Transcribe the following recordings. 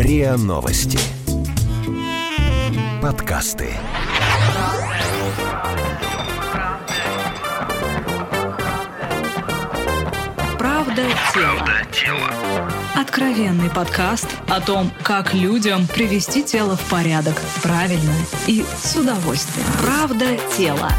РИА Новости. Подкасты. Правда тело. Откровенный подкаст о том, как людям привести тело в порядок правильно и с удовольствием. Правда тело.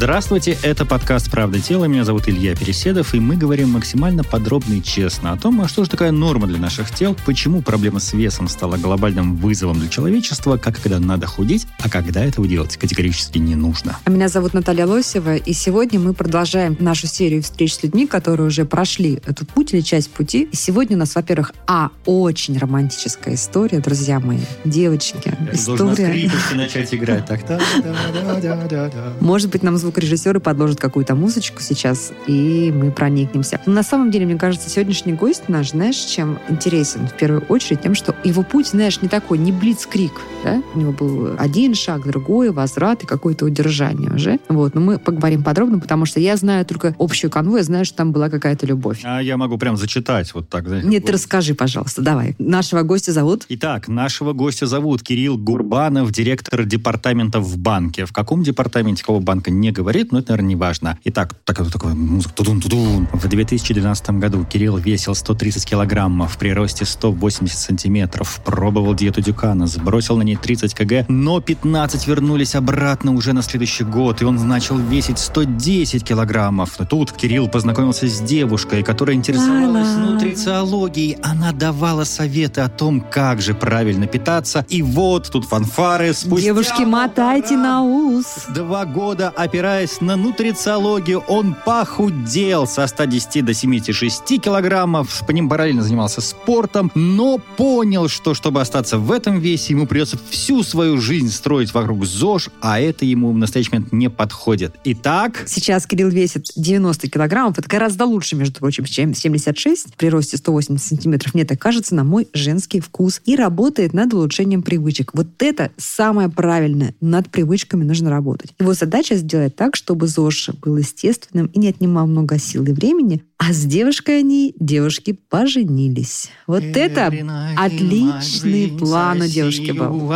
Здравствуйте, это подкаст «Правда тела». Меня зовут Илья Переседов, и мы говорим максимально подробно и честно о том, а что же такая норма для наших тел, почему проблема с весом стала глобальным вызовом для человечества, как когда надо худеть, а когда этого делать категорически не нужно. А Меня зовут Наталья Лосева, и сегодня мы продолжаем нашу серию встреч с людьми, которые уже прошли этот путь или часть пути. И сегодня у нас, во-первых, а, очень романтическая история, друзья мои, девочки. Должна История. начать играть. Так, да, да, да, да, да. Может быть, нам звукорежиссеры подложат какую-то музычку сейчас, и мы проникнемся. Но на самом деле, мне кажется, сегодняшний гость наш, знаешь, чем интересен? В первую очередь тем, что его путь, знаешь, не такой, не блицкрик, да? У него был один шаг, другой, возврат и какое-то удержание уже. Вот, но мы поговорим подробно, потому что я знаю только общую канву, я знаю, что там была какая-то любовь. А я могу прям зачитать вот так. знаете, Нет, вот. расскажи, пожалуйста, давай. Нашего гостя зовут? Итак, нашего гостя зовут Кирилл Гурбанов, директор департамента в банке. В каком департаменте какого банка не говорит, но это, наверное, не важно. Итак, так, такой музыка. Тудун, тудун. В 2012 году Кирилл весил 130 килограммов при росте 180 сантиметров. Пробовал диету Дюкана, сбросил на ней 30 кг, но 15 вернулись обратно уже на следующий год, и он начал весить 110 килограммов. Но тут Кирилл познакомился с девушкой, которая интересовалась нутрициологией. Она давала советы о том, как же правильно питаться. И вот тут фанфары спустя Девушки, мотайте на ус. Два года, опираясь на нутрициологию, он похудел со 110 до 76 килограммов, по ним параллельно занимался спортом, но понял, что чтобы остаться в этом весе, ему придется всю свою жизнь строить вокруг ЗОЖ, а это ему в настоящий момент не подходит. Итак, Сейчас Кирилл весит 90 килограммов. Это гораздо лучше, между прочим, чем 76 при росте 180 сантиметров. Мне так кажется, на мой женский вкус. И работает над улучшением привычек. Вот это самое правильное. Над привычками нужно работать. Его задача сделать так, чтобы ЗОЖ был естественным и не отнимал много сил и времени. А с девушкой они, девушки, поженились. Вот это отличный план у девушки был.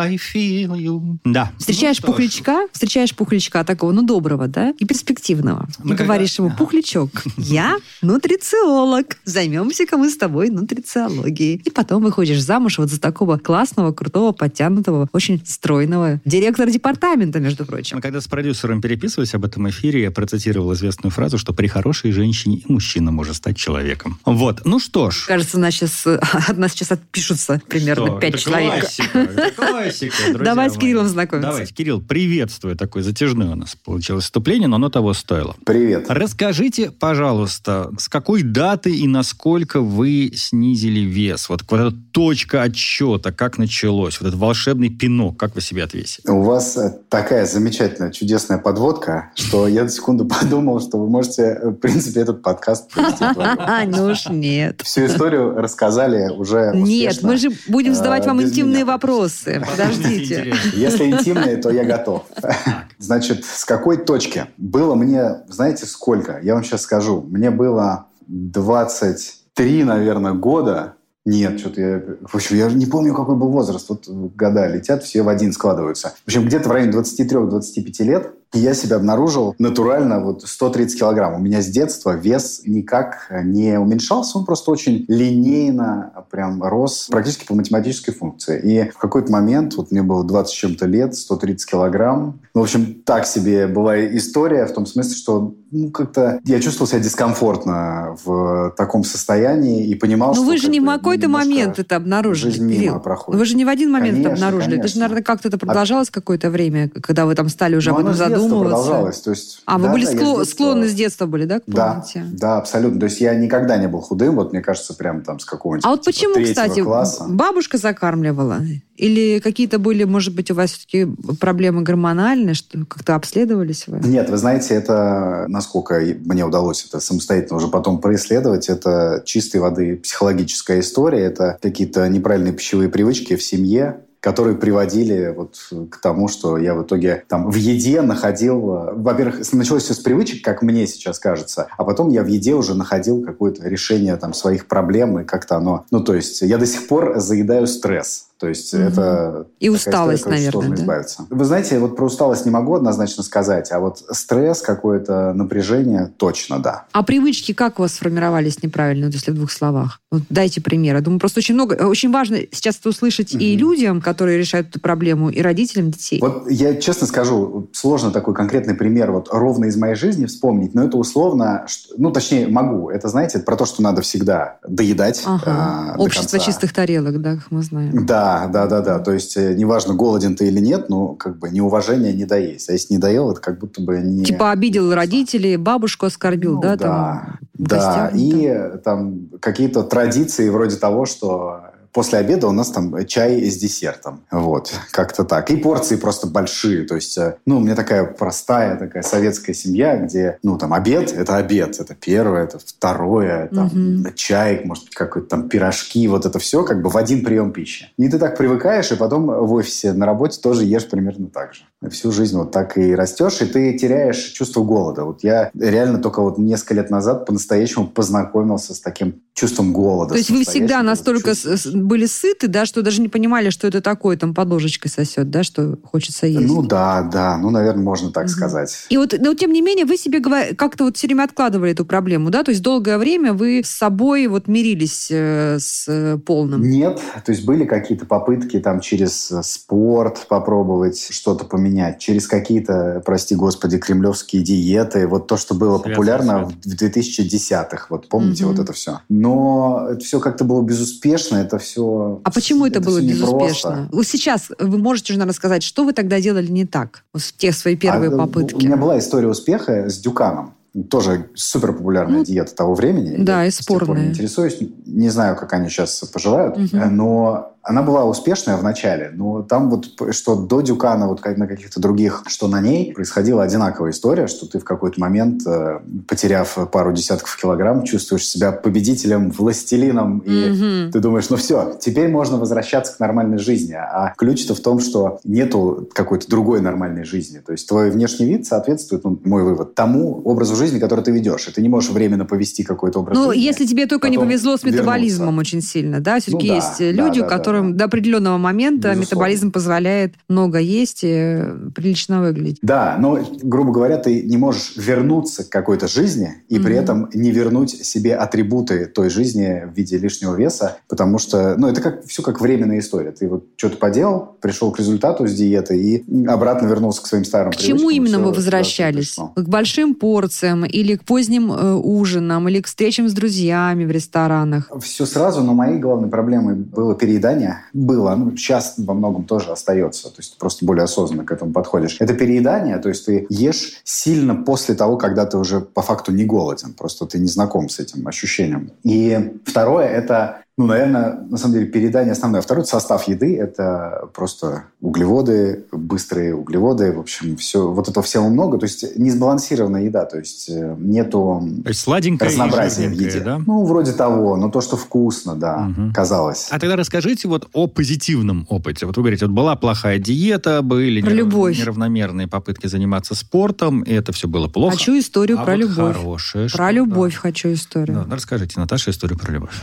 Да. Встречаешь Ну пухлячка, встречаешь пухлячка такого, ну, доброго, да, и перспективного. Мы и говоришь ему, пухлячок, я нутрициолог, займемся-ка мы с тобой нутрициологией. И потом выходишь замуж вот за такого классного, крутого, подтянутого, очень стройного директора департамента, между прочим. Мы когда с продюсером переписывались об этом эфире, я процитировал известную фразу, что при хорошей женщине и мужчина может стать человеком. Вот. Ну что ж. Кажется, нас сейчас, от нас сейчас отпишутся примерно Что? пять человек. классика, это классика, Давай с мои. Кириллом знакомиться. Давайте, Кирилл, приветствую. Такое затяжное у нас получилось вступление, но оно того стоило. Привет. Расскажите, пожалуйста, с какой даты и насколько вы снизили вес? Вот вот эта точка отсчета, как началось? Вот этот волшебный пинок, как вы себе отвесили? У вас э, такая замечательная, чудесная подводка, что я на секунду подумал, что вы можете, э, в принципе, этот подкаст провести. А, ну уж нет. Всю историю рассказали уже Нет, мы же будем задавать э, вам без интимные вопросы. Подождите. Если интимные, то я готов. Значит, с какой точки? Было мне, знаете, сколько? Я вам сейчас скажу. Мне было 23, наверное, года. Нет, что-то я... В общем, я не помню, какой был возраст. Вот года летят, все в один складываются. В общем, где-то в районе 23-25 лет я себя обнаружил натурально вот 130 килограмм. У меня с детства вес никак не уменьшался, он просто очень линейно прям рос практически по математической функции. И в какой-то момент, вот мне было 20 с чем-то лет, 130 килограмм. Ну, в общем, так себе была история в том смысле, что ну, как-то я чувствовал себя дискомфортно в таком состоянии и понимал, Ну что... вы же не в какой-то момент это обнаружили, жизнь мимо Кирилл. проходит. Вы же не в один момент это Конечно, обнаружили. Это же, конечно. наверное, как-то это продолжалось какое-то время, когда вы там стали уже Ну, об этом задумываться. продолжалось. То есть, А, вы да, были да, скло- детства- склонны с детства были, да, к Да, полноте? да, абсолютно. То есть я никогда не был худым, вот мне кажется, прям там с какого-нибудь А вот типа, почему, кстати, класса. бабушка закармливала? Или какие-то были, может быть, у вас все-таки проблемы гормональные, что как-то обследовались вы? Нет, вы знаете, это, насколько мне удалось это самостоятельно уже потом происследовать, это чистой воды психологическая история, это какие-то неправильные пищевые привычки в семье, которые приводили вот к тому, что я в итоге там в еде находил... Во-первых, началось все с привычек, как мне сейчас кажется, а потом я в еде уже находил какое-то решение там своих проблем, и как-то оно... Ну, то есть я до сих пор заедаю стресс. То есть угу. это... И усталость, история, наверное, да? избавиться. Вы знаете, вот про усталость не могу однозначно сказать, а вот стресс, какое-то напряжение, точно да. А привычки как у вас сформировались неправильно, если в двух словах? Вот дайте пример. Я думаю, просто очень много... Очень важно сейчас это услышать угу. и людям, которые решают эту проблему, и родителям детей. Вот я честно скажу, сложно такой конкретный пример вот ровно из моей жизни вспомнить, но это условно... Ну, точнее, могу. Это, знаете, про то, что надо всегда доедать ага. э, Общество чистых тарелок, да, как мы знаем. Да, да, да, да, То есть э, неважно, голоден ты или нет, ну, как бы неуважение не доесть. А если не доел, это как будто бы не... Типа обидел родителей, бабушку оскорбил, ну, да? Да, там, да. Гостях, и там, там какие-то традиции вроде того, что после обеда у нас там чай с десертом. Вот, как-то так. И порции просто большие. То есть, э, ну, у меня такая простая такая советская семья, где, ну, там, обед – это обед. Это первое, это второе, там, угу. чай, может быть, какой-то там пирожки. Вот это все как бы в один прием пищи. И ты так привыкаешь, и потом в офисе на работе тоже ешь примерно так же. Всю жизнь вот так и растешь, и ты теряешь чувство голода. Вот я реально только вот несколько лет назад по-настоящему познакомился с таким чувством голода. То есть вы всегда настолько были сыты, да, что даже не понимали, что это такое, там под ложечкой сосет, да, что хочется есть. Ну да, да, ну, наверное, можно так угу. сказать. И вот, но тем не менее, вы себе как-то вот все время откладывали эту проблему, да, то есть долгое время вы с собой вот мирились э, с э, полным. Нет, то есть были какие-то попытки там через э, спорт попробовать что-то поменять, через какие-то, прости господи, кремлевские диеты, вот то, что было Связано популярно в 2010-х, вот помните угу. вот это все. Но это все как-то было безуспешно, это все. А почему это, это было безуспешно? Вот сейчас вы можете уже рассказать, что вы тогда делали не так в те свои первые а, попытки? У меня была история успеха с Дюканом тоже супер популярная ну, диета того времени. Да, я и спорная. Не интересуюсь, не знаю, как они сейчас поживают, угу. но она была успешная в начале, но там вот что до Дюкана, вот как на каких-то других, что на ней, происходила одинаковая история, что ты в какой-то момент, э, потеряв пару десятков килограмм, чувствуешь себя победителем, властелином, и mm-hmm. ты думаешь, ну все, теперь можно возвращаться к нормальной жизни. А ключ-то в том, что нету какой-то другой нормальной жизни. То есть твой внешний вид соответствует, ну, мой вывод, тому образу жизни, который ты ведешь. И ты не можешь временно повести какой-то образ ну, жизни. Ну, если тебе только не повезло с метаболизмом вернуться. очень сильно, да? Все-таки ну, да, есть люди, да, да, которые которым до определенного момента Безусловно. метаболизм позволяет много есть и прилично выглядеть. Да, но, грубо говоря, ты не можешь вернуться к какой-то жизни и mm-hmm. при этом не вернуть себе атрибуты той жизни в виде лишнего веса, потому что, ну, это как все как временная история. Ты вот что-то поделал, пришел к результату с диеты и обратно вернулся к своим старым К чему именно вы возвращались? К большим порциям или к поздним э, ужинам, или к встречам с друзьями в ресторанах? Все сразу, но моей главной проблемой было переедание было, ну, сейчас во многом тоже остается, то есть просто более осознанно к этому подходишь. Это переедание, то есть ты ешь сильно после того, когда ты уже по факту не голоден, просто ты не знаком с этим ощущением. И второе – это ну, наверное, на самом деле передание основное. Второй состав еды – это просто углеводы, быстрые углеводы. В общем, все, вот этого всего много. То есть несбалансированная еда. То есть э, нету то есть разнообразия в еде. Да? Ну, вроде того. Но то, что вкусно, да, угу. казалось. А тогда расскажите вот о позитивном опыте. Вот вы говорите, вот была плохая диета, были про любовь. неравномерные попытки заниматься спортом, и это все было плохо. Хочу историю а про вот любовь. Хорошее, про любовь да. хочу историю. Да, расскажите, Наташа, историю про любовь.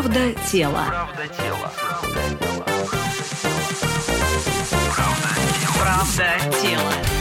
Правда тела. Правда тела. Правда тела.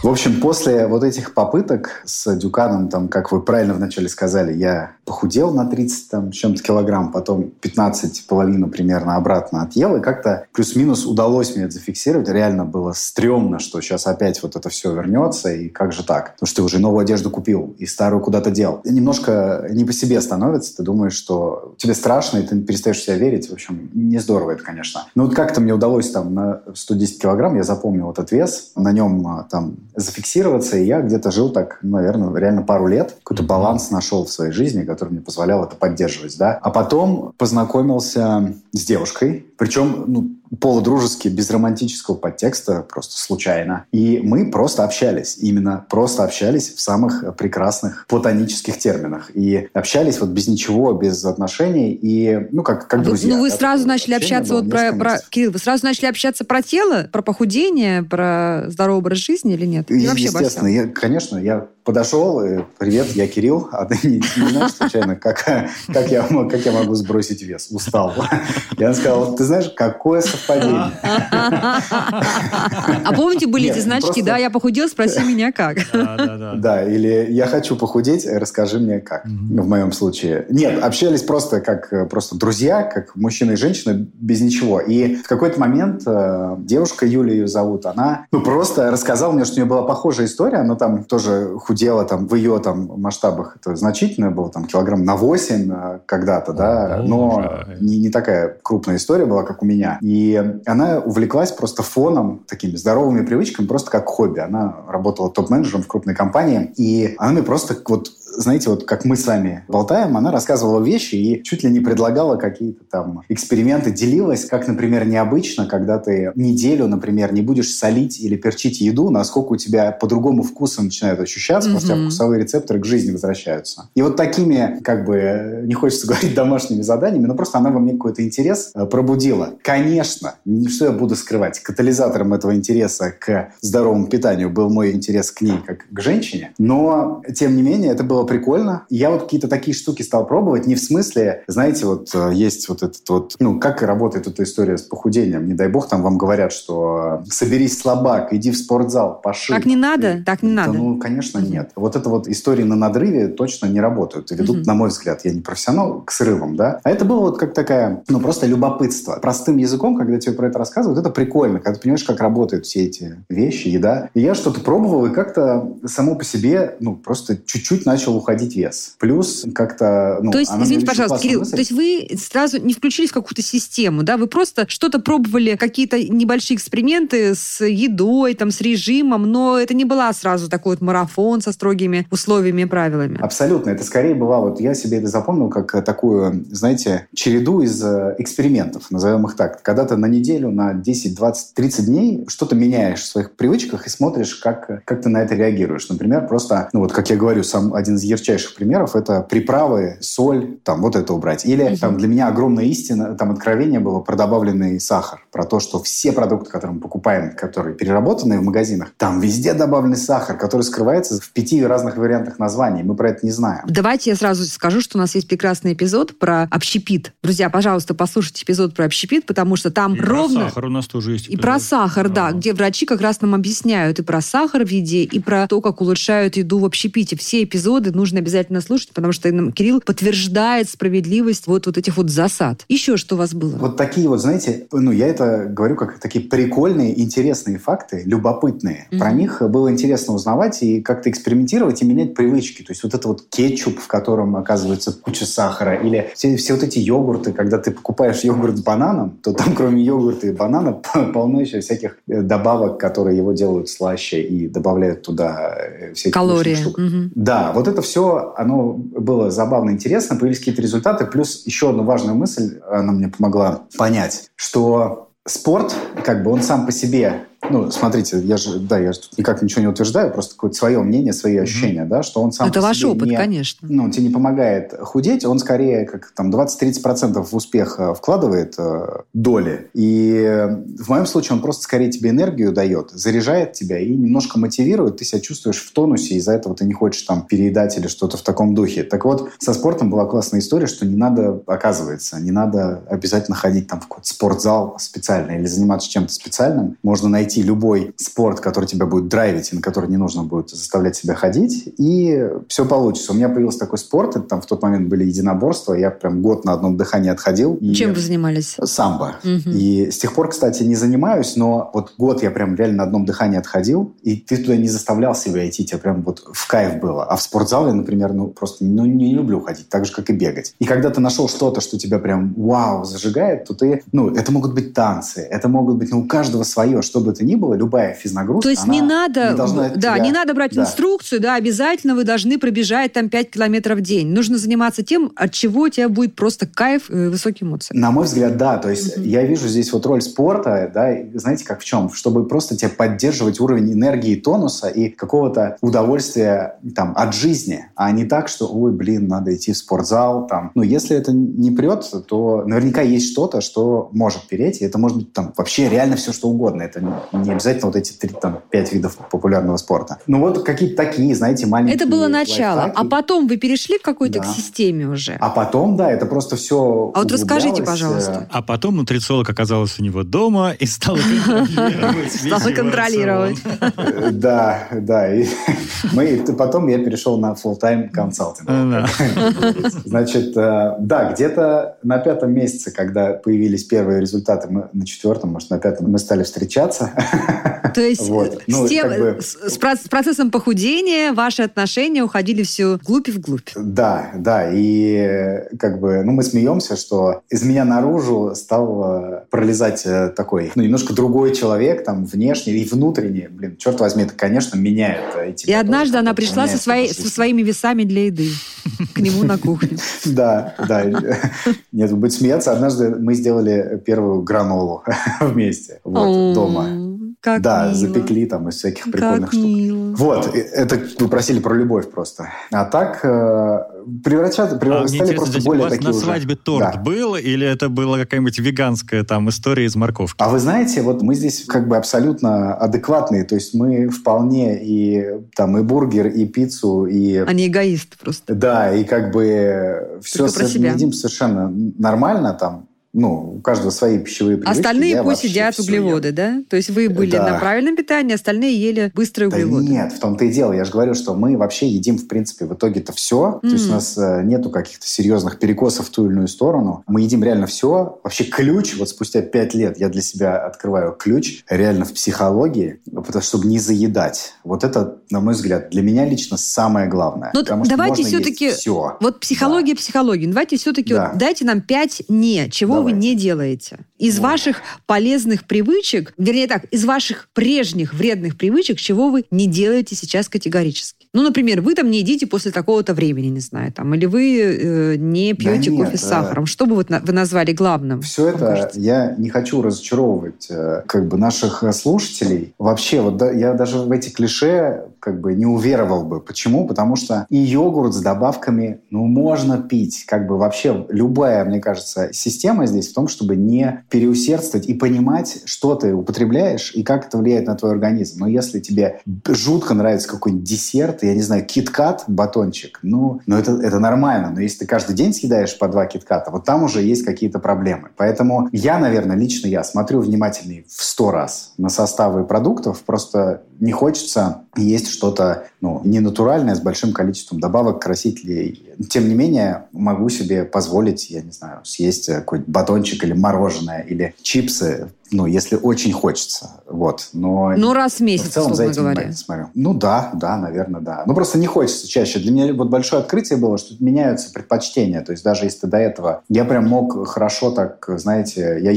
В общем, после вот этих попыток с Дюканом, там, как вы правильно вначале сказали, я похудел на 30 там, чем-то килограмм, потом 15, половину примерно обратно отъел, и как-то плюс-минус удалось мне это зафиксировать. Реально было стрёмно, что сейчас опять вот это все вернется, и как же так? Потому что ты уже новую одежду купил, и старую куда-то дел. И немножко не по себе становится, ты думаешь, что тебе страшно, и ты перестаешь в себя верить. В общем, не здорово это, конечно. Но вот как-то мне удалось там на 110 килограмм, я запомнил этот вес, на нем а, там зафиксироваться, и я где-то жил так, наверное, реально пару лет. Какой-то баланс нашел в своей жизни, который мне позволял это поддерживать, да. А потом познакомился с девушкой, причем, ну, полудружески, без романтического подтекста, просто случайно. И мы просто общались, именно просто общались в самых прекрасных платонических терминах. И общались вот без ничего, без отношений, и, ну, как, как друзья. Ну, вы сразу начали общаться вот про, про... Кирилл, вы сразу начали общаться про тело, про похудение, про здоровый образ жизни или нет? И, Естественно, я, конечно, я подошел, и, привет, я Кирилл, а ты не, не знаешь случайно, как, как, я, как я могу сбросить вес? Устал. Я сказал, ты знаешь, какое совпадение. А помните, были эти значки, да, я похудел, спроси меня как. Да, или я хочу похудеть, расскажи мне как, в моем случае. Нет, общались просто как просто друзья, как мужчина и женщина, без ничего. И в какой-то момент э, девушка, Юля ее зовут, она ну, просто рассказала мне, что у нее была похожая история, она там тоже худела худела там в ее там масштабах это значительно было, там килограмм на 8 э, когда-то, да, но не, не такая крупная история была, как у меня. И она увлеклась просто фоном, такими здоровыми привычками, просто как хобби. Она работала топ-менеджером в крупной компании, и она мне просто вот знаете, вот как мы с вами болтаем, она рассказывала вещи и чуть ли не предлагала какие-то там эксперименты, делилась, как, например, необычно, когда ты неделю, например, не будешь солить или перчить еду, насколько у тебя по-другому вкусы начинают ощущаться, mm-hmm. потому что у тебя вкусовые рецепторы к жизни возвращаются. И вот такими, как бы, не хочется говорить домашними заданиями, но просто она во мне какой-то интерес э, пробудила. Конечно, не что я буду скрывать, катализатором этого интереса к здоровому питанию был мой интерес к ней, как к женщине, но, тем не менее, это было прикольно. Я вот какие-то такие штуки стал пробовать, не в смысле, знаете, вот э, есть вот этот вот, ну, как работает эта история с похудением. Не дай бог, там вам говорят, что э, соберись слабак, иди в спортзал, поши. Так не надо? Так не надо? ну, конечно, нет. Вот это вот истории на надрыве точно не работают. И ведут, на мой взгляд, я не профессионал, к срывам, да. А это было вот как такая, ну, просто любопытство. Простым языком, когда тебе про это рассказывают, это прикольно, когда ты понимаешь, как работают все эти вещи, еда. И я что-то пробовал, и как-то само по себе, ну, просто чуть-чуть начал уходить вес. Плюс как-то... Ну, то есть, извините, пожалуйста, Кирилл, мысль. то есть вы сразу не включились в какую-то систему, да? Вы просто что-то пробовали, какие-то небольшие эксперименты с едой, там, с режимом, но это не была сразу такой вот марафон со строгими условиями и правилами. Абсолютно. Это скорее была, вот я себе это запомнил как такую, знаете, череду из э, экспериментов, назовем их так. Когда ты на неделю, на 10, 20, 30 дней что-то меняешь в своих привычках и смотришь, как, как ты на это реагируешь. Например, просто, ну вот, как я говорю, сам один из ярчайших примеров это приправы, соль, там вот это убрать. Или угу. там для меня огромная истина, там откровение было про добавленный сахар, про то, что все продукты, которые мы покупаем, которые переработанные в магазинах, там везде добавленный сахар, который скрывается в пяти разных вариантах названий. Мы про это не знаем. Давайте я сразу скажу, что у нас есть прекрасный эпизод про общепит. Друзья, пожалуйста, послушайте эпизод про общепит, потому что там и ровно... про сахар у нас тоже есть эпизод. И про сахар, да, где врачи как раз нам объясняют и про сахар в еде, и про то, как улучшают еду в общепите. Все эпизоды нужно обязательно слушать, потому что Кирилл подтверждает справедливость вот, вот этих вот засад. Еще что у вас было? Вот такие вот, знаете, ну, я это говорю как такие прикольные, интересные факты, любопытные. Mm-hmm. Про них было интересно узнавать и как-то экспериментировать и менять привычки. То есть вот это вот кетчуп, в котором оказывается куча сахара, или все, все вот эти йогурты, когда ты покупаешь йогурт с бананом, то там кроме йогурта и банана полно еще всяких э, добавок, которые его делают слаще и добавляют туда э, все эти калории. Штук. Угу. Да, вот это все, оно было забавно, интересно, появились какие-то результаты. Плюс еще одна важная мысль, она мне помогла понять, что спорт, как бы он сам по себе ну, смотрите, я же, да, я же тут никак ничего не утверждаю, просто какое-то свое мнение, свои ощущения, mm-hmm. да, что он сам Это ваш опыт, не, конечно. Ну, он тебе не помогает худеть, он скорее как там 20-30% в успех э, вкладывает э, доли. И в моем случае он просто скорее тебе энергию дает, заряжает тебя и немножко мотивирует, ты себя чувствуешь в тонусе, из-за этого ты не хочешь там переедать или что-то в таком духе. Так вот, со спортом была классная история, что не надо, оказывается, не надо обязательно ходить там в какой-то спортзал специальный или заниматься чем-то специальным. Можно найти найти любой спорт, который тебя будет драйвить, и на который не нужно будет заставлять себя ходить, и все получится. У меня появился такой спорт, это там в тот момент были единоборства, я прям год на одном дыхании отходил. И... Чем вы занимались? Самбо. Угу. И с тех пор, кстати, не занимаюсь, но вот год я прям реально на одном дыхании отходил, и ты туда не заставлял себя идти, тебе прям вот в кайф было. А в спортзале, например, ну просто ну, не люблю ходить, так же, как и бегать. И когда ты нашел что-то, что тебя прям вау, зажигает, то ты, ну, это могут быть танцы, это могут быть, ну, у каждого свое, что бы то ни было, любая физнагрузка, То есть не надо, не да, тебя- не надо брать Да. инструкцию, да, обязательно вы должны пробежать там 5 километров в день. Нужно заниматься тем, от чего у тебя будет просто кайф и высокие эмоции. На мой взгляд, да. То есть я вижу здесь вот роль спорта, да, знаете, как в чем? Чтобы просто тебе поддерживать уровень энергии, тонуса и какого-то удовольствия там от жизни, а не так, что, ой, блин, надо идти в спортзал, там. Ну, если это не прет, то наверняка есть что-то, что может переть, и это может быть там вообще реально все, что угодно. Это не- обязательно вот эти три, там, пять видов популярного спорта. Ну, вот какие-то такие, знаете, маленькие Это было начало. лайфхаки. А потом вы перешли к какой-то Да. к системе уже. А потом, да, это просто все А вот расскажите, пожалуйста. А потом нутрициолог оказалась у него дома и стала Стала контролировать. Э, Да, да. И мы, потом я перешел на full-time консалтинг. Значит, э, да, где-то на пятом месяце, когда появились первые результаты, мы на четвертом, может, на пятом, мы стали встречаться. То есть Вот. э, Ну, с, тем- как бы- с- с с процессом похудения ваши отношения уходили все вглубь и вглубь. Да, да, и э, как бы, ну, мы смеемся, что из меня наружу стал э, пролезать э, такой, ну, немножко другой человек, там, внешне и внутренне. Блин, черт возьми, это, конечно, меняет. э, И однажды она пришла со, своей, со своими весами для еды к нему на кухню. Да, да. Нет, вы будете смеяться. Однажды мы сделали первую гранолу вместе вот, дома. Как Да, мило. запекли там из всяких прикольных Как штук. мило. Вот, это вы просили про любовь просто. А так э, превращаться, А, превращаться Мне стали просто здесь у более вас такие на уже. свадьбе торт Да. был, или это была какая-нибудь веганская там история из морковки? А вы знаете, вот мы здесь как бы абсолютно адекватные, то есть мы вполне и там и бургер, и пиццу, и Они эгоисты просто. да, и как бы все Только себя. едим совершенно нормально там. Ну, у каждого свои пищевые привычки. Остальные я пусть едят углеводы, ем. да? То есть вы были Да. на правильном питании, остальные ели быстрые Да углеводы. нет, в том-то и дело. Я же говорю, что мы вообще едим, в принципе, в итоге-то все. То есть у нас э, нету каких-то серьезных перекосов в ту или иную сторону. Мы едим реально все. Вообще ключ, вот спустя пять лет я для себя открываю ключ реально в психологии, потому что, чтобы не заедать. Вот это, на мой взгляд, для меня лично самое главное. Ну, Потому что давайте все-таки- все. Вот психология, психология. Давайте все-таки Да. вот дайте нам пять не, чего вы не делаете. Из Вот. ваших полезных привычек, вернее так, из ваших прежних вредных привычек, чего вы не делаете сейчас категорически. Ну, например, вы там не едите после такого-то времени, не знаю, там, или вы э, не Да пьете нет, кофе с э, сахаром. Что бы вот на- вы назвали главным? Все это кажется? я не хочу разочаровывать э, как бы наших э, слушателей. Вообще, вот да- я даже в эти клише как бы не уверовал бы. Почему? Потому что и йогурт с добавками, ну, можно пить. Как бы вообще любая, мне кажется, система здесь в том, чтобы не переусердствовать и понимать, что ты употребляешь и как это влияет на твой организм. Но если тебе жутко нравится какой-нибудь десерт, я не знаю, киткат, батончик, ну, ну это, это нормально. Но если ты каждый день съедаешь по два китката, вот там уже есть какие-то проблемы. Поэтому я, наверное, лично я смотрю внимательней в сто раз на составы продуктов. Просто не хочется есть что-то ну, ненатуральное с большим количеством добавок, красителей. Тем не менее, могу себе позволить, я не знаю, съесть э, какой-нибудь батончик или мороженое, или чипсы, ну, если очень хочется. Вот. Но Ну, раз в месяц, в целом за этим говоря. смотрю. Ну да, да, наверное, да. Ну просто не хочется чаще. Для меня вот большое открытие было, что меняются предпочтения. То есть даже если до этого я прям мог хорошо так, знаете, я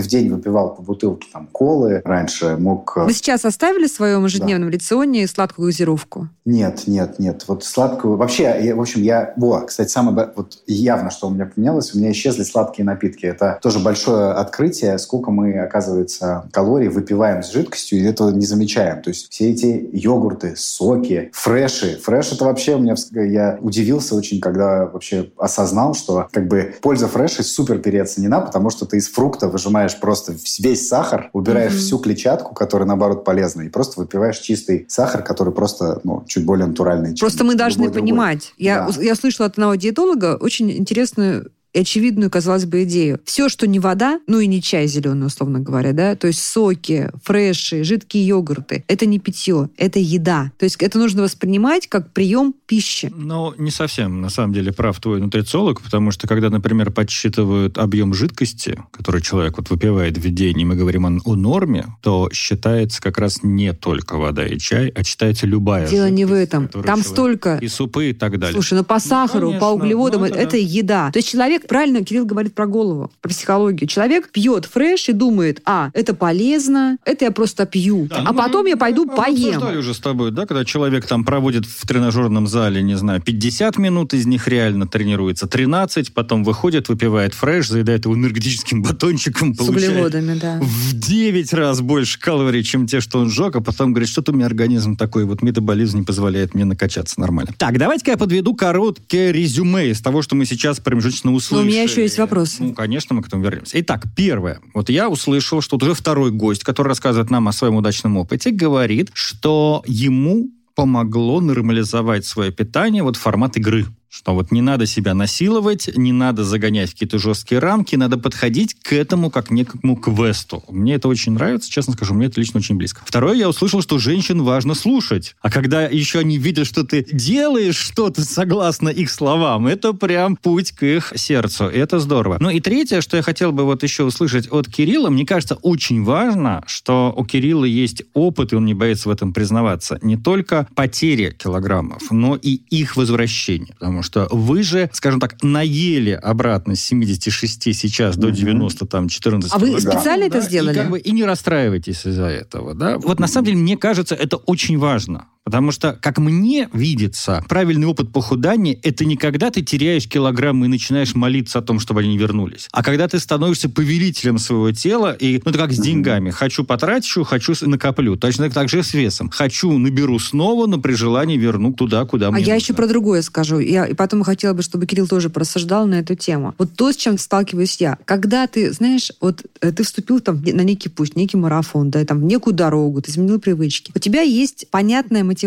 в день выпивал по бутылке там колы раньше, мог... э, Вы сейчас оставили в своем ежедневном рационе сладкую газировку? Нет, нет, нет. Вот сладкую... Вообще, я, в общем, я... Во, кстати, самое... Вот явно, что у меня поменялось, у меня исчезли сладкие напитки. Это тоже большое открытие, сколько мы, оказывается, калорий выпиваем с жидкостью, и этого не замечаем. То есть все эти йогурты, соки, фреши. Фреш это вообще у меня... Я удивился очень, когда вообще осознал, что как бы польза фрешей супер переоценена, потому что ты из фрукта выжимаешь просто весь сахар, убираешь Мгм. всю клетчатку, которая, наоборот, полезна, и просто выпиваешь чистый сахар, который просто, ну, чуть более натуральный. Просто мы должны другой. понимать. Я, Да. я слышала от одного диетолога очень интересную и очевидную, казалось бы, идею. Все, что не вода, ну и не чай зеленый, условно говоря, да, то есть соки, фреши, жидкие йогурты, это не питье, это еда. То есть это нужно воспринимать как прием пищи. Ну, не совсем, на самом деле, прав твой нутрициолог, потому что, когда, например, подсчитывают объем жидкости, который человек вот выпивает в день, и мы говорим о, о норме, то считается как раз не только вода и чай, а считается любая Дело не в жидкость, этом. Там человек- столько... И супы и так далее. Слушай, ну по сахару, конечно, по углеводам ну это, это это еда. То есть человек человек, правильно Кирилл говорит про голову, про психологию. Человек пьет фреш и думает, а, это полезно, это я просто пью, да, а ну, потом я пойду мы поем. Мы уже с тобой, да, когда человек там проводит в тренажерном зале, не знаю, 50 минут, из них реально тренируется 13, потом выходит, выпивает фреш, заедает его энергетическим батончиком, с углеводами, да. в 9 раз больше калорий, чем те, что он сжег, а потом говорит, что-то у меня организм такой, вот метаболизм не позволяет мне накачаться нормально. Так, давайте-ка я подведу короткое резюме из того, что мы сейчас промежуточно услышали. Но у меня еще есть вопрос. Ну, конечно, мы к этому вернемся. Итак, первое. Вот я услышал, что уже второй гость, который рассказывает нам о своем удачном опыте, говорит, что ему помогло нормализовать свое питание вот формат игры. Что вот не надо себя насиловать, не надо загонять в какие-то жесткие рамки, надо подходить к этому как некому квесту. Мне это очень нравится, честно скажу, мне это лично очень близко. Второе, я услышал, что женщин важно слушать. А когда еще они видят, что ты делаешь что-то согласно их словам, это прям путь к их сердцу. И это здорово. Ну и третье, что я хотел бы вот еще услышать от Кирилла, мне кажется, очень важно, что у Кирилла есть опыт, и он не боится в этом признаваться, не только потери килограммов, но и их возвращение. Потому что вы же, скажем так, наели обратно с 76 сейчас до 90, там, 14. А вы специально да, это сделали? И, как бы, и не расстраивайтесь из-за этого, да? Вот на самом деле, мне кажется, это очень важно. Потому что, как мне видится, правильный опыт похудания – это не когда ты теряешь килограммы и начинаешь молиться о том, чтобы они вернулись, а когда ты становишься повелителем своего тела, и, ну, это как с деньгами. Хочу потрачу, хочу накоплю. Точно так же с весом. Хочу наберу снова, но при желании верну туда, куда а мне А нужно. я еще про другое скажу. Я, и потом хотела бы, чтобы Кирилл тоже просуждал на эту тему. Вот то, с чем сталкиваюсь я. Когда ты, знаешь, вот э, ты вступил там на некий путь, некий марафон, да, там, в некую дорогу, ты изменил привычки. У тебя есть понятная мотивация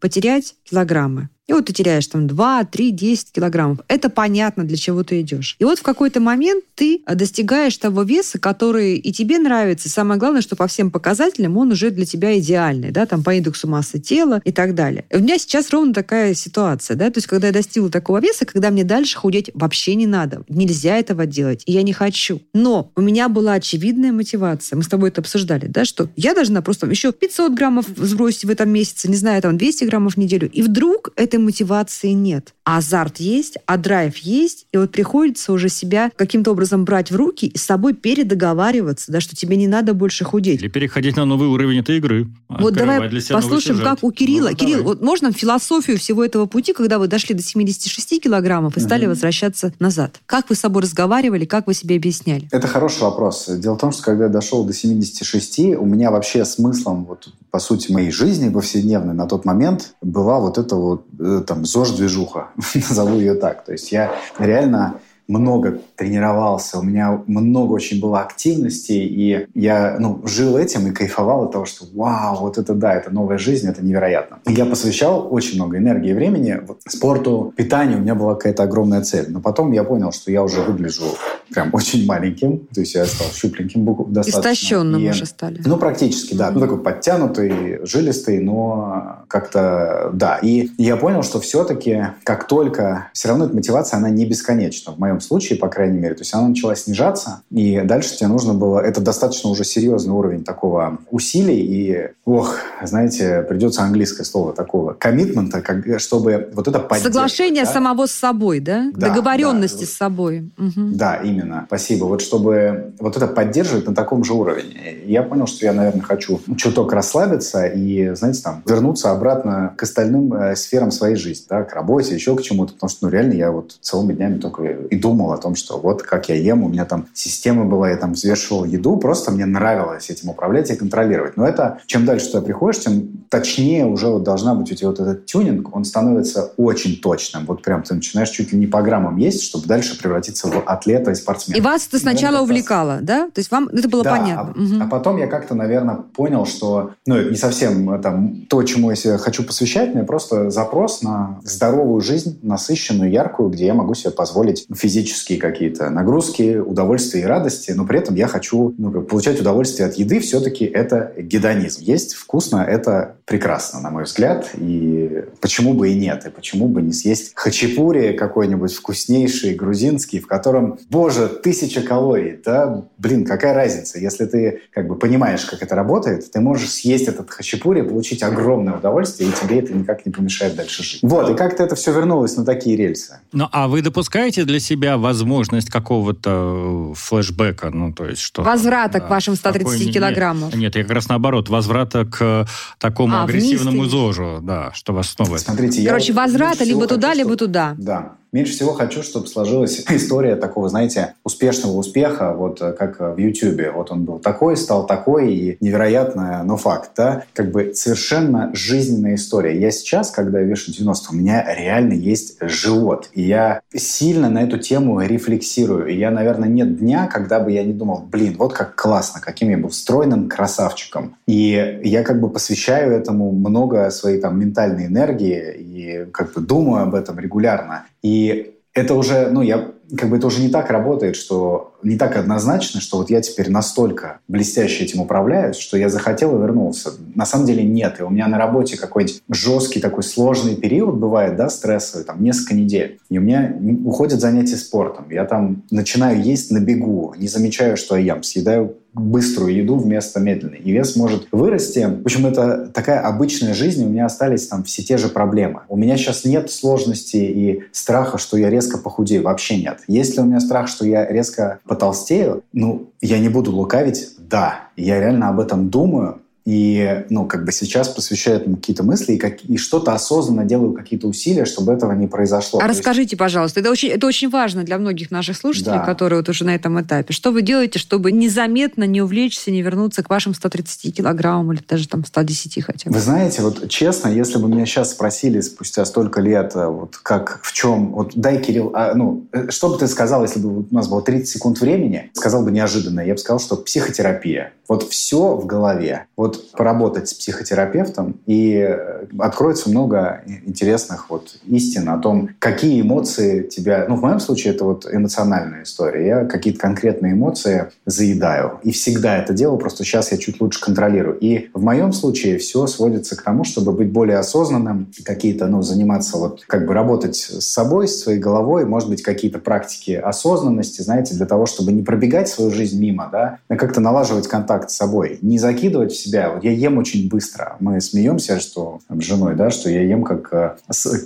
потерять килограммы. И вот ты теряешь там 2, 3, 10 килограммов. Это понятно, для чего ты идешь. И вот в какой-то момент ты достигаешь того веса, который и тебе нравится. Самое главное, что по всем показателям он уже для тебя идеальный, да, там по индексу массы тела и так далее. У меня сейчас ровно такая ситуация, да, то есть когда я достигла такого веса, когда мне дальше худеть вообще не надо. Нельзя этого делать, и я не хочу. Но у меня была очевидная мотивация. Мы с тобой это обсуждали, да, что я должна просто еще 500 граммов сбросить в этом месяце, не знаю, там 200 граммов в неделю. И вдруг это этой мотивации нет. А азарт есть, а драйв есть, и вот приходится уже себя каким-то образом брать в руки и с собой передоговариваться, да, что тебе не надо больше худеть. Или переходить на новый уровень этой игры. Вот давай послушаем, как у Кирилла. Ну, Кирилл, давай. вот можно философию всего этого пути, когда вы дошли до 76 килограммов и стали угу. возвращаться назад? Как вы с собой разговаривали, как вы себе объясняли? Это хороший вопрос. Дело в том, что когда я дошел до 76, у меня вообще смыслом, вот, по сути, моей жизни повседневной на тот момент была вот эта вот Э, там ЗОЖ-движуха, назову ее так. То есть я реально много тренировался, у меня много очень было активности, и я ну, жил этим и кайфовал от того, что вау, вот это да, это новая жизнь, это невероятно. И я посвящал очень много энергии и времени вот, спорту, питанию, у меня была какая-то огромная цель. Но потом я понял, что я уже выгляжу прям очень маленьким, то есть я стал щупленьким достаточно. Истощенным и, уже стали. Ну, практически, да. Ну, такой подтянутый, жилистый, но как-то, да. И я понял, что все-таки, как только, все равно эта мотивация, она не бесконечна. В моем случае, по крайней мере. То есть она начала снижаться, и дальше тебе нужно было... Это достаточно уже серьезный уровень такого усилий, и, ох, знаете, придется английское слово такого, коммитмента, как, чтобы вот это поддержка. Соглашение да? самого с собой, да? да Договоренности да. с собой. Угу. Да, именно. Спасибо. Вот чтобы вот это поддерживать на таком же уровне. Я понял, что я, наверное, хочу чуток расслабиться и, знаете, там, вернуться обратно к остальным э, сферам своей жизни, да, к работе, еще к чему-то, потому что, ну, реально я вот целыми днями только и думал о том, что вот как я ем, у меня там система была, я там взвешивал еду, просто мне нравилось этим управлять и контролировать. Но это, чем дальше туда приходишь, тем точнее уже вот должна быть у тебя вот этот тюнинг, он становится очень точным. Вот прям ты начинаешь чуть ли не по граммам есть, чтобы дальше превратиться в атлета из спортсмен. И вас это сначала увлекало, да? То есть вам это было да, понятно? А, угу. а потом я как-то, наверное, понял, что ну, не совсем э, там, то, чему я себя хочу посвящать, но просто запрос на здоровую жизнь, насыщенную, яркую, где я могу себе позволить физические какие-то нагрузки, удовольствия и радости, но при этом я хочу ну, получать удовольствие от еды, все-таки это гедонизм. Есть вкусно, это прекрасно, на мой взгляд, и почему бы и нет, и почему бы не съесть хачапури какой-нибудь вкуснейший, грузинский, в котором, боже, тысяча калорий, да, блин, какая разница, если ты как бы понимаешь, как это работает, ты можешь съесть этот хачапури, получить огромное удовольствие, и тебе это никак не помешает дальше жить. Вот, и как-то это все вернулось на такие рельсы. Ну, а вы допускаете для себя себя возможность какого-то флешбека, ну, то есть что... Возврата да, к вашим 130 килограммам. Нет, я как раз наоборот, возврата к такому а, агрессивному ЗОЖу, да, что вас снова... Смотрите, Короче, я возврата либо туда, либо туда. Да, Меньше всего хочу, чтобы сложилась история такого, знаете, успешного успеха, вот э, как в Ютьюбе. Вот он был такой, стал такой, и невероятно, но факт, да? Как бы совершенно жизненная история. Я сейчас, когда вешу 90, у меня реально есть живот. И я сильно на эту тему рефлексирую. И я, наверное, нет дня, когда бы я не думал, блин, вот как классно, каким я был стройным красавчиком. И я как бы посвящаю этому много своей там ментальной энергии и как бы думаю об этом регулярно. И это уже, ну, я как бы это уже не так работает, что не так однозначно, что вот я теперь настолько блестяще этим управляюсь, что я захотел и вернулся. На самом деле нет. И у меня на работе какой-нибудь жесткий такой сложный период бывает, да, стрессовый, там несколько недель. И у меня уходят занятия спортом. Я там начинаю есть на бегу, не замечаю, что я ем, съедаю быструю еду вместо медленной. И вес может вырасти. В общем, это такая обычная жизнь, у меня остались там все те же проблемы. У меня сейчас нет сложности и страха, что я резко похудею. Вообще нет. Есть ли у меня страх, что я резко потолстею? Ну, я не буду лукавить. Да, я реально об этом думаю, и, ну, как бы сейчас посвящаю этому какие-то мысли и, как, и что-то осознанно делаю, какие-то усилия, чтобы этого не произошло. А расскажите, есть... пожалуйста, это очень, это очень важно для многих наших слушателей, да. которые вот уже на этом этапе. Что вы делаете, чтобы незаметно не увлечься, не вернуться к вашим 130 килограммам или даже там 110 хотя бы? Вы знаете, вот честно, если бы меня сейчас спросили спустя столько лет, э, вот как, в чем, вот дай, Кирилл, а, ну, э, что бы ты сказал, если бы у нас было 30 секунд времени, сказал бы неожиданно, я бы сказал, что психотерапия. Вот все в голове. Вот поработать с психотерапевтом, и э, откроется много интересных вот истин о том, какие эмоции тебя... Ну, в моем случае это вот эмоциональная история. Я какие-то конкретные эмоции заедаю. И всегда это делаю, просто сейчас я чуть лучше контролирую. И в моем случае все сводится к тому, чтобы быть более осознанным, какие-то, ну, заниматься вот, как бы работать с собой, с своей головой, может быть, какие-то практики осознанности, знаете, для того, чтобы не пробегать свою жизнь мимо, да, а как-то налаживать контакт с собой, не закидывать в себя. Вот я ем очень быстро. Мы смеемся, что там, с женой, да, что я ем как, э,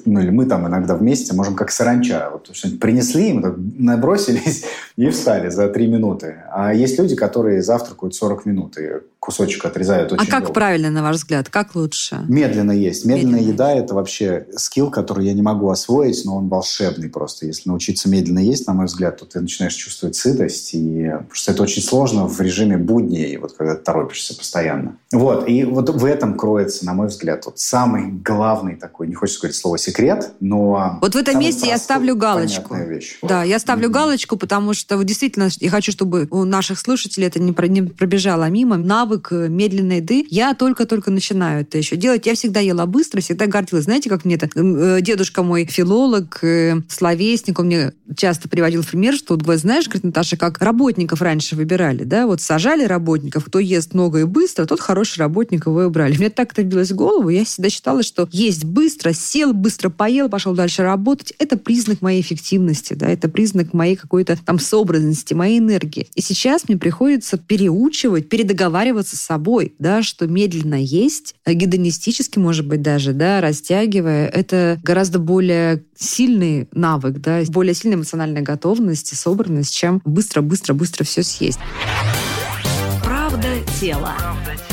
ну или мы там иногда вместе можем как саранча. Вот что-нибудь принесли, мы так набросились и встали за три минуты. А есть люди, которые завтракают 40 минут и кусочек отрезают очень А как долго. правильно, на ваш взгляд? Как лучше? Медленно есть. Медленная медленно. еда – это вообще скилл, который я не могу освоить, но он волшебный просто. Если научиться медленно есть, на мой взгляд, то ты начинаешь чувствовать сытость. И... Потому что это очень сложно в режиме будней, вот когда ты торопишься постоянно. Вот. И вот в этом кроется, на мой взгляд, вот самый главный такой, не хочется говорить слово секрет, но... Вот в этом месте я ставлю галочку. Вещь. Да, я ставлю mm-hmm. галочку, потому что вот, действительно я хочу, чтобы у наших слушателей это не пробежало мимо. Навык э, медленной еды. Я только-только начинаю это еще делать. Я всегда ела быстро, всегда гордилась. Знаете, как мне это... Э, дедушка мой филолог, э, словесник, он мне часто приводил пример, что, вот, говорит, знаешь, говорит, Наташа, как работников раньше выбирали, да, вот сажали работников, кто ест много и быстро, тот хороший работник, его и брали. Мне так это билось в голову, я всегда считала, что есть быстро, сел, быстро поел, пошел дальше работать, это признак моей эффективности, да, это признак моей какой-то там собранности, моей энергии. И сейчас мне приходится переучивать, передоговаривать договариваться с собой, да, что медленно есть, э, гедонистически, может быть, даже, да, растягивая, это гораздо более сильный навык, да, более сильная эмоциональная готовность и собранность, чем быстро-быстро-быстро все съесть. Правда тела. Правда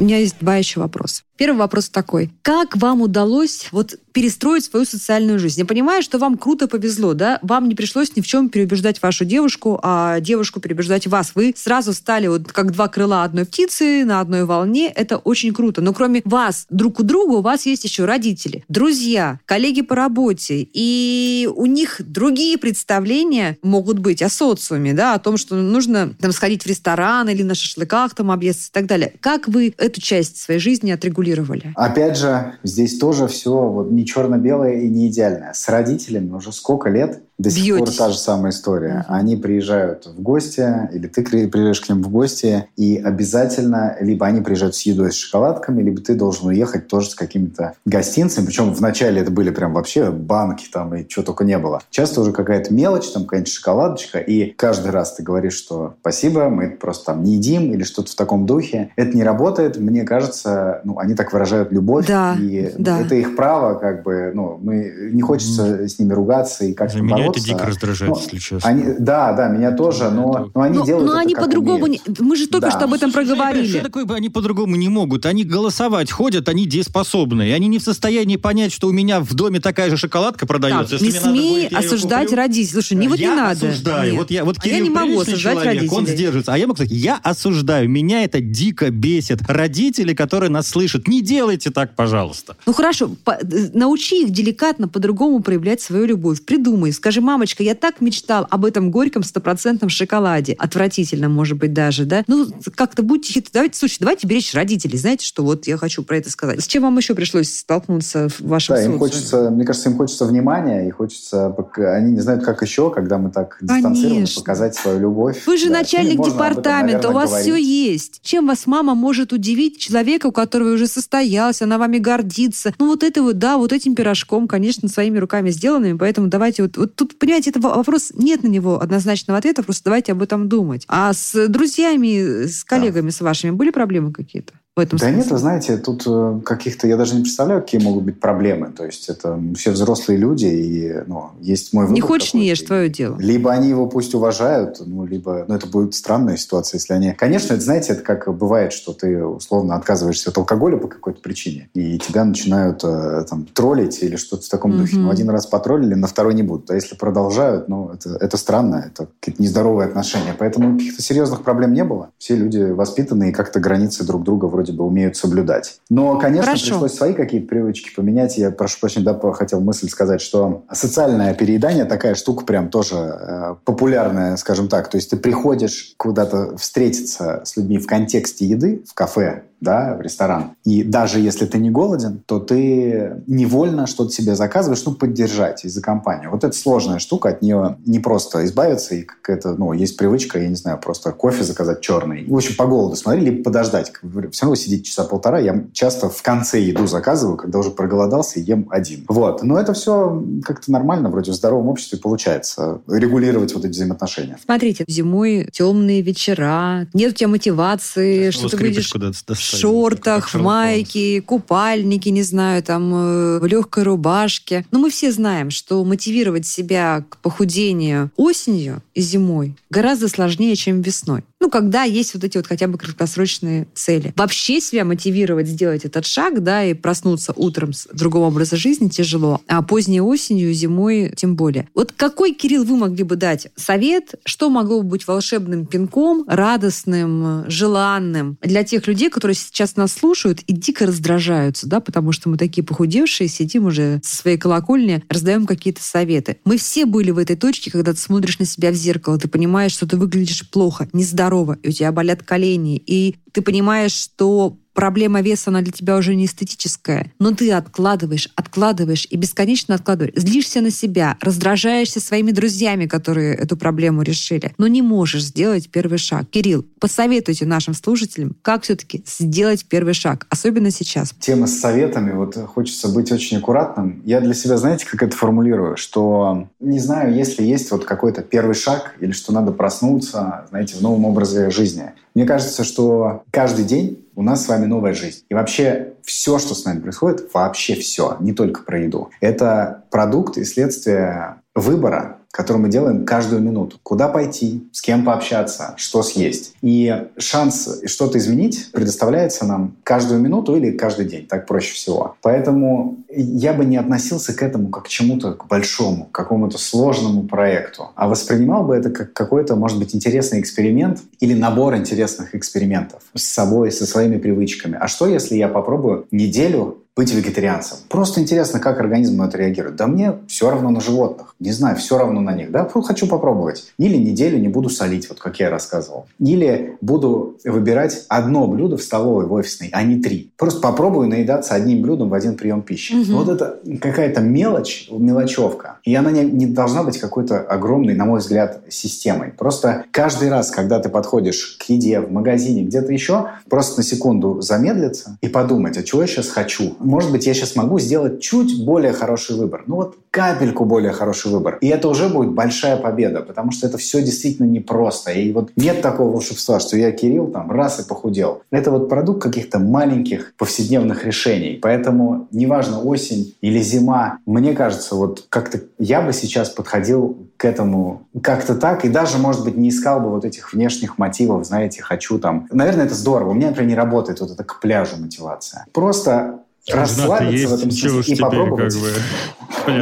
У меня есть два еще вопроса. Первый вопрос такой. Как вам удалось вот перестроить свою социальную жизнь? Я понимаю, что вам круто повезло, да? Вам не пришлось ни в чем переубеждать вашу девушку, а девушку переубеждать вас. Вы сразу стали вот как два крыла одной птицы на одной волне. Это очень круто. Но кроме вас, друг у друга, у вас есть еще родители, друзья, коллеги по работе. И у них другие представления могут быть о социуме, да, о том, что нужно там сходить в ресторан или на шашлыках там объесться и так далее. Как вы эту часть своей жизни отрегулировали? регулировали? Опять же, здесь тоже все вот не черно-белое и не идеальное. С родителями уже сколько лет До сих Бьетесь. пор та же самая история. Они приезжают в гости, или ты приезжаешь к ним в гости, и обязательно либо они приезжают с едой, с шоколадками, либо ты должен уехать тоже с какими-то гостинцами. Причем вначале это были прям вообще банки там и чего только не было. Часто уже какая-то мелочь, там какая-нибудь шоколадочка, и каждый раз ты говоришь, что спасибо, мы просто там не едим или что-то в таком духе. Это не работает. Мне кажется, ну, они так выражают любовь, да, и да. это их право, как бы, ну, мы не хочется mm. с ними ругаться и как-то бороться это дико раздражает, ну, если честно. Они, да, да, меня тоже, но, но они но, делают Но это они по-другому... Не... Мы же только да. что об этом проговорили. Что такое они по-другому не могут? Они голосовать ходят, они дееспособные. Они не в состоянии понять, что у меня в доме такая же шоколадка продается. Так, не смей будет, осуждать родителей. Слушай, не вот я не надо. осуждаю. Вот я, вот а я не могу осуждать человек, родителей. Он сдерживается. А я могу сказать, я осуждаю. Меня это дико бесит. Родители, которые нас слышат, не делайте так, пожалуйста. Ну хорошо, по- научи их деликатно по-другому проявлять свою любовь. Придумай. Скажи, мамочка, я так мечтал об этом горьком стопроцентном шоколаде. Отвратительно, может быть, даже, да? Ну, как-то будьте хитры. Давайте, слушай, давайте беречь родителей. Знаете, что вот я хочу про это сказать. С чем вам еще пришлось столкнуться в вашем Да, им хочется, мне кажется, им хочется внимания, и хочется... Они не знают, как еще, когда мы так дистанцированно показать свою любовь. Вы же да. начальник департамента, этом, наверное, у вас говорить. все есть. Чем вас мама может удивить? Человека, у которого уже состоялся, она вами гордится. Ну, вот это вот, да, вот этим пирожком, конечно, своими руками сделанными. Поэтому давайте вот, вот тут, понимаете, это вопрос, нет на него однозначного ответа, просто давайте об этом думать. А с друзьями, с коллегами да. с вашими были проблемы какие-то? В этом да смысле? нет, вы знаете, тут э, каких-то, я даже не представляю, какие могут быть проблемы. То есть это все взрослые люди, и ну, есть мой выбор. Не хочешь, не ешь, твое дело. Либо они его пусть уважают, ну, либо, ну, это будет странная ситуация, если они... Конечно, это, знаете, это как бывает, что ты условно отказываешься от алкоголя по какой-то причине, и тебя начинают э, там троллить или что-то в таком духе. Mm-hmm. Ну, один раз потроллили, на второй не будут. А если продолжают, ну, это, это странно, это какие-то нездоровые отношения. Поэтому каких-то серьезных проблем не было. Все люди воспитанные, и как-то границы друг друга вроде бы умеют соблюдать соблюдать. Но, конечно, Хорошо. пришлось свои какие-то привычки поменять. Я, прошу прощения, да, хотел мысль сказать, что социальное переедание такая штука прям тоже э, популярная, скажем так. То есть ты приходишь куда-то встретиться с людьми в контексте еды, в кафе, да, в ресторан. И даже если ты не голоден, то ты невольно что-то себе заказываешь, ну, поддержать из-за компании. Вот это сложная штука, от нее не просто избавиться, и какая-то, ну, есть привычка, я не знаю, просто кофе заказать черный. В общем, по голоду смотри, либо подождать. Все равно сидеть часа полтора. Я часто в конце еду заказываю, когда уже проголодался, и ем один. Вот. Но это все как-то нормально, вроде в здоровом обществе получается регулировать вот эти взаимоотношения. Смотрите, зимой темные вечера, нет у тебя мотивации, что ты выйдешь в шортах, в майке, купальнике, не знаю, там, э, в легкой рубашке. Но мы все знаем, что мотивировать себя к похудению осенью и зимой гораздо сложнее, чем весной. Ну, когда есть вот эти вот хотя бы краткосрочные цели. Вообще себя мотивировать сделать этот шаг, да, и проснуться утром с другого образа жизни тяжело, а поздней осенью, зимой тем более. Вот какой, Кирилл, вы могли бы дать совет, что могло бы быть волшебным пинком, радостным, желанным для тех людей, которые сейчас нас слушают и дико раздражаются, да, потому что мы такие похудевшие, сидим уже со своей колокольни, раздаем какие-то советы. Мы все были в этой точке, когда ты смотришь на себя в зеркало, ты понимаешь, что ты выглядишь плохо, нездорово, и у тебя болят колени, и ты понимаешь, что проблема веса, она для тебя уже не эстетическая, но ты откладываешь, откладываешь и бесконечно откладываешь. Злишься на себя, раздражаешься своими друзьями, которые эту проблему решили, но не можешь сделать первый шаг. Кирилл, посоветуйте нашим слушателям, как все-таки сделать первый шаг, особенно сейчас. Тема с советами, вот хочется быть очень аккуратным. Я для себя, знаете, как это формулирую, что не знаю, если есть вот какой-то первый шаг или что надо проснуться, знаете, в новом образе жизни. Мне кажется, что каждый день у нас с вами новая жизнь. И вообще все, что с нами происходит, вообще все, не только про еду. Это продукт и следствие выбора, который мы делаем каждую минуту. Куда пойти, с кем пообщаться, что съесть. И шанс что-то изменить предоставляется нам каждую минуту или каждый день. Так проще всего. Поэтому я бы не относился к этому как к чему-то к большому, к какому-то сложному проекту, а воспринимал бы это как какой-то, может быть, интересный эксперимент или набор интересных экспериментов с собой, со своими привычками. А что, если я попробую неделю быть вегетарианцем. Просто интересно, как организм на это реагирует. Да мне все равно на животных. Не знаю, все равно на них. Да, хочу попробовать. Или неделю не буду солить, вот как я рассказывал. Или буду выбирать одно блюдо в столовой, в офисной, а не три. Просто попробую наедаться одним блюдом в один прием пищи. Угу. Вот это какая-то мелочь, мелочевка. И она не, не должна быть какой-то огромной, на мой взгляд, системой. Просто каждый раз, когда ты подходишь к еде в магазине, где-то еще, просто на секунду замедлиться и подумать, а чего я сейчас хочу? Может быть, я сейчас могу сделать чуть более хороший выбор. Ну вот капельку более хороший выбор. И это уже будет большая победа, потому что это все действительно непросто. И вот нет такого волшебства, что я, Кирилл, там раз и похудел. Это вот продукт каких-то маленьких повседневных решений. Поэтому неважно, осень или зима, мне кажется, вот как-то я бы сейчас подходил к этому как-то так, и даже, может быть, не искал бы вот этих внешних мотивов, знаете, хочу там... Наверное, это здорово. У меня, например, не работает вот эта к пляжу мотивация. Просто расслабиться в этом смысле и попробовать. Как бы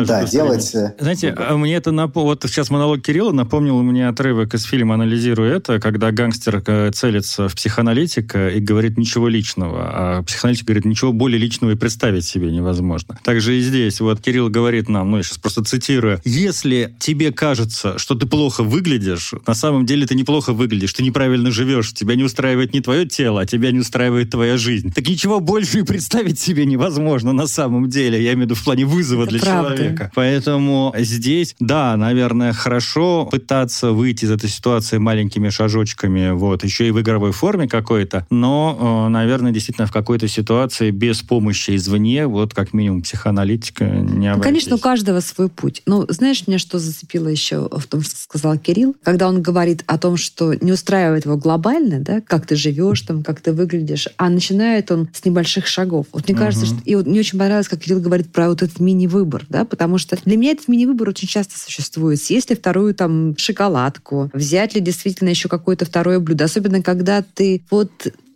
Да, делать... Э, Знаете, а мне это напомнило... Вот сейчас монолог Кирилла напомнил мне отрывок из фильма «Анализирую это», когда гангстер э, целится в психоаналитика и говорит ничего личного, а психоаналитик говорит, ничего более личного и представить себе невозможно. Также и здесь. Вот Кирилл говорит нам, ну, я сейчас просто цитирую, если тебе кажется, что ты плохо выглядишь, на самом деле ты неплохо выглядишь, ты неправильно живешь, тебя не устраивает не твое тело, а тебя не устраивает твоя жизнь. Так ничего больше и представить себе невозможно на самом деле. Я имею в виду в плане вызова это для правда человека. Поэтому здесь, да, наверное, хорошо пытаться выйти из этой ситуации маленькими шажочками, вот, еще и в игровой форме какой-то, но, э, наверное, действительно в какой-то ситуации без помощи извне, вот, как минимум, психоаналитика не обойтись. Конечно, у каждого свой путь. Ну, знаешь, меня что зацепило еще в том, что сказал Кирилл, когда он говорит о том, что не устраивает его глобально, да, как ты живешь там, как ты выглядишь, а начинает он с небольших шагов. Вот мне угу. кажется, что... И вот мне очень понравилось, как Кирилл говорит про вот этот мини-выбор, да, да, потому что для меня этот мини-выбор очень часто существует. Съесть ли вторую там шоколадку, взять ли действительно еще какое-то второе блюдо, особенно когда ты вот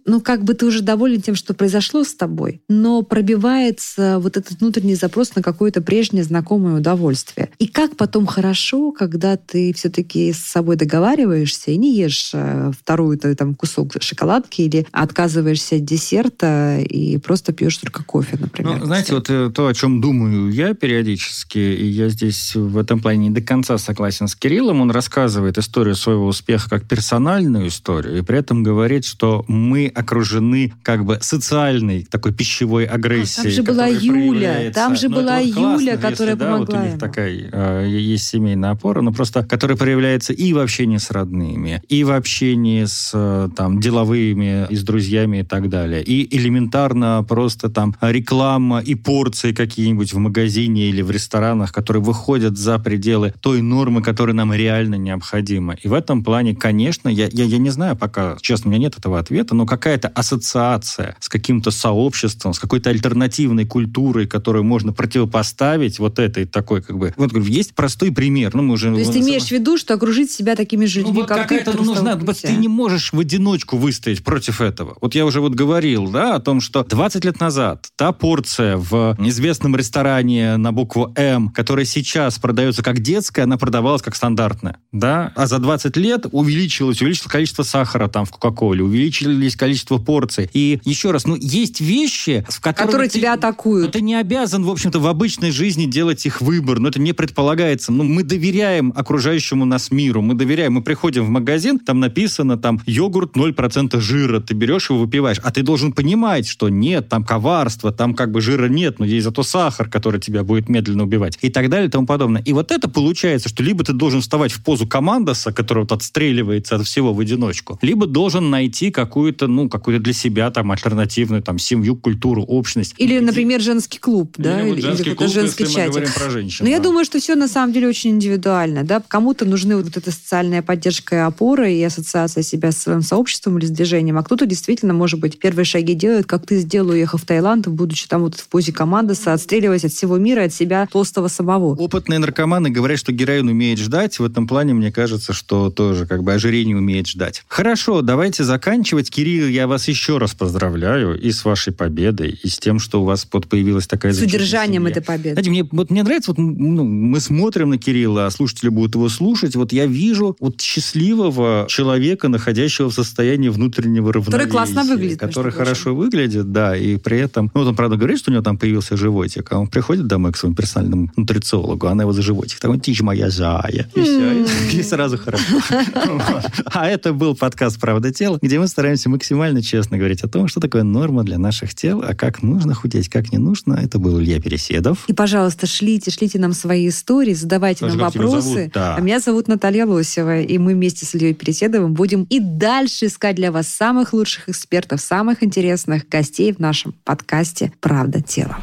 ну, как бы ты уже доволен тем, что произошло с тобой, но пробивается вот этот внутренний запрос на какое-то прежнее знакомое удовольствие. И как потом хорошо, когда ты все-таки с собой договариваешься и не ешь э, вторую там кусок шоколадки или отказываешься от десерта и просто пьешь только кофе, например. Ну, знаете, вот э, то, о чем думаю я периодически, и я здесь в этом плане не до конца согласен с Кириллом, он рассказывает историю своего успеха как персональную историю, и при этом говорит, что мы окружены как бы социальной такой пищевой агрессией. Там же была Юля, там же ну, была Юля, которая если, помогла да, вот у них такая э, есть семейная опора, но просто которая проявляется и в общении с родными, и в общении с э, там деловыми, и с друзьями и так далее. И элементарно просто там реклама и порции какие-нибудь в магазине или в ресторанах, которые выходят за пределы той нормы, которая нам реально необходима. И в этом плане, конечно, я, я, я не знаю пока, честно, у меня нет этого ответа, но как какая-то ассоциация с каким-то сообществом, с какой-то альтернативной культурой, которую можно противопоставить вот этой такой как бы... Вот есть простой пример. Ну, мы уже, То есть ты имеешь в виду, что окружить себя такими же людьми, ну, вот как ты, ну, нужна, Ты не можешь в одиночку выстоять против этого. Вот я уже вот говорил, да, о том, что 20 лет назад та порция в известном ресторане на букву М, которая сейчас продается как детская, она продавалась как стандартная, да, а за 20 лет увеличилось, увеличилось количество сахара там в Кока-Коле, увеличились количество количество порций. И еще раз, ну, есть вещи, в которых... Которые ты, тебя атакуют. Ну, ты не обязан, в общем-то, в обычной жизни делать их выбор, но это не предполагается. Ну, мы доверяем окружающему нас миру, мы доверяем, мы приходим в магазин, там написано, там, йогурт 0% жира, ты берешь его, выпиваешь, а ты должен понимать, что нет, там коварство, там как бы жира нет, но есть зато сахар, который тебя будет медленно убивать, и так далее, и тому подобное. И вот это получается, что либо ты должен вставать в позу командоса, который вот отстреливается от всего в одиночку, либо должен найти какую-то, ну, ну, какую-то для себя там альтернативную там семью, культуру, общность. Или, например, женский клуб, да? Или, или, вот женский или клуб, женский если чатик. мы говорим про женщин. Но да. я думаю, что все на самом деле очень индивидуально, да? Кому-то нужны вот эта социальная поддержка и опора, и ассоциация себя с своим сообществом или с движением, а кто-то действительно, может быть, первые шаги делает, как ты сделал, уехав в Таиланд, будучи там вот в позе команды, отстреливаясь от всего мира, от себя толстого самого. Опытные наркоманы говорят, что героин умеет ждать. В этом плане, мне кажется, что тоже как бы ожирение умеет ждать. Хорошо, давайте заканчивать. Кирилл, я вас еще раз поздравляю и с вашей победой, и с тем, что у вас вот появилась такая С удержанием этой победы. Знаете, мне, вот, мне нравится, вот, ну, мы смотрим на Кирилла, а слушатели будут его слушать, вот я вижу вот счастливого человека, находящего в состоянии внутреннего равновесия. Который классно выглядит. Который хорошо выглядит, да, и при этом... Ну, вот он, правда, говорит, что у него там появился животик, а он приходит домой к своему персональному нутрициологу, она его за животик. Так он, тишь моя зая. И все, и сразу хорошо. А это был подкаст «Правда тела», где мы стараемся максимально честно говорить о том, что такое норма для наших тел, а как нужно худеть, как не нужно. Это был Илья Переседов. И, пожалуйста, шлите, шлите нам свои истории, задавайте нам вопросы. А меня зовут Наталья Лосева, и мы вместе с Ильей Переседовым будем и дальше искать для вас самых лучших экспертов, самых интересных гостей в нашем подкасте «Правда тела».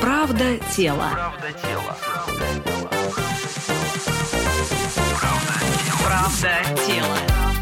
Правда тела. Правда тела. Правда тела.